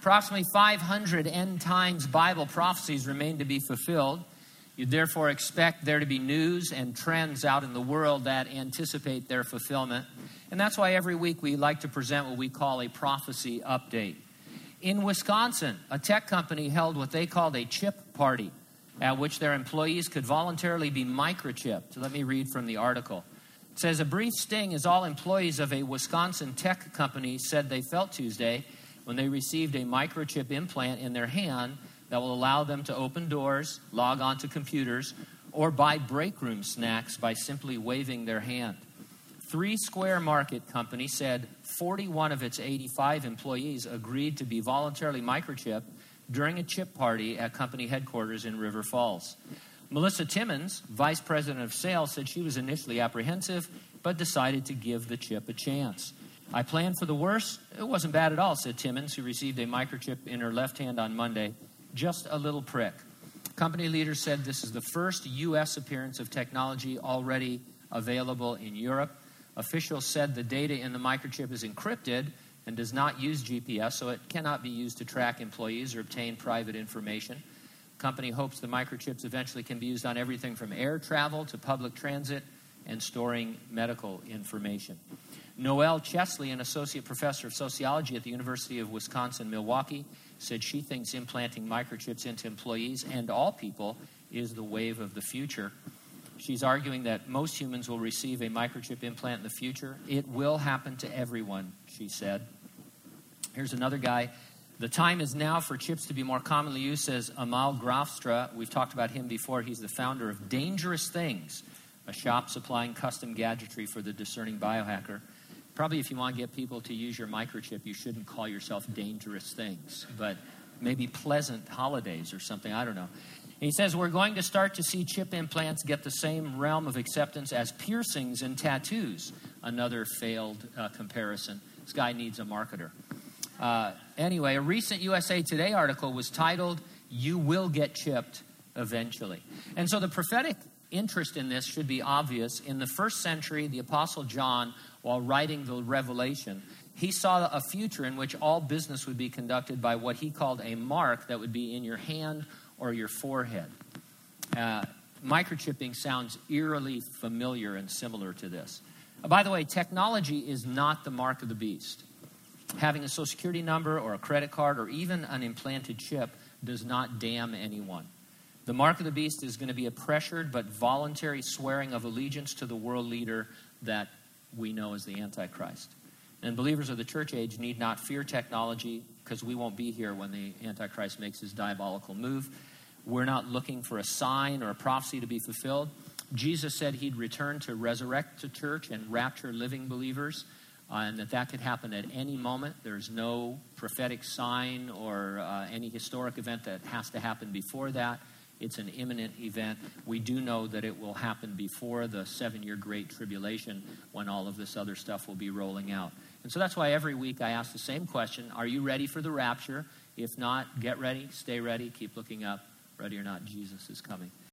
Approximately 500 end times Bible prophecies remain to be fulfilled. You therefore expect there to be news and trends out in the world that anticipate their fulfillment. And that's why every week we like to present what we call a prophecy update. In Wisconsin, a tech company held what they called a chip party, at which their employees could voluntarily be microchipped. Let me read from the article. It says a brief sting as all employees of a Wisconsin tech company said they felt Tuesday when they received a microchip implant in their hand that will allow them to open doors, log onto computers, or buy break room snacks by simply waving their hand. Three Square Market Company said 41 of its 85 employees agreed to be voluntarily microchipped during a chip party at company headquarters in River Falls. Melissa Timmons, vice president of sales, said she was initially apprehensive but decided to give the chip a chance. I planned for the worst. It wasn't bad at all, said Timmons, who received a microchip in her left hand on Monday. Just a little prick. Company leaders said this is the first U.S. appearance of technology already available in Europe. Officials said the data in the microchip is encrypted and does not use GPS, so it cannot be used to track employees or obtain private information. Company hopes the microchips eventually can be used on everything from air travel to public transit and storing medical information. Noelle Chesley, an associate professor of sociology at the University of Wisconsin Milwaukee, said she thinks implanting microchips into employees and all people is the wave of the future. She's arguing that most humans will receive a microchip implant in the future. It will happen to everyone, she said. Here's another guy. The time is now for chips to be more commonly used, says Amal Graafstra. We've talked about him before. He's the founder of Dangerous Things, a shop supplying custom gadgetry for the discerning biohacker. Probably if you want to get people to use your microchip, you shouldn't call yourself dangerous things, but maybe pleasant holidays or something. I don't know. He says, We're going to start to see chip implants get the same realm of acceptance as piercings and tattoos. Another failed uh, comparison. This guy needs a marketer. Uh, anyway, a recent USA Today article was titled, You Will Get Chipped Eventually. And so the prophetic interest in this should be obvious. In the first century, the Apostle John, while writing the Revelation, he saw a future in which all business would be conducted by what he called a mark that would be in your hand or your forehead. Uh, microchipping sounds eerily familiar and similar to this. Uh, by the way, technology is not the mark of the beast. Having a social security number or a credit card or even an implanted chip does not damn anyone. The mark of the beast is going to be a pressured but voluntary swearing of allegiance to the world leader that we know as the Antichrist. And believers of the church age need not fear technology because we won't be here when the Antichrist makes his diabolical move. We're not looking for a sign or a prophecy to be fulfilled. Jesus said he'd return to resurrect the church and rapture living believers, uh, and that that could happen at any moment. There's no prophetic sign or uh, any historic event that has to happen before that. It's an imminent event. We do know that it will happen before the seven year Great Tribulation when all of this other stuff will be rolling out. And so that's why every week I ask the same question Are you ready for the rapture? If not, get ready, stay ready, keep looking up. Ready or not, Jesus is coming.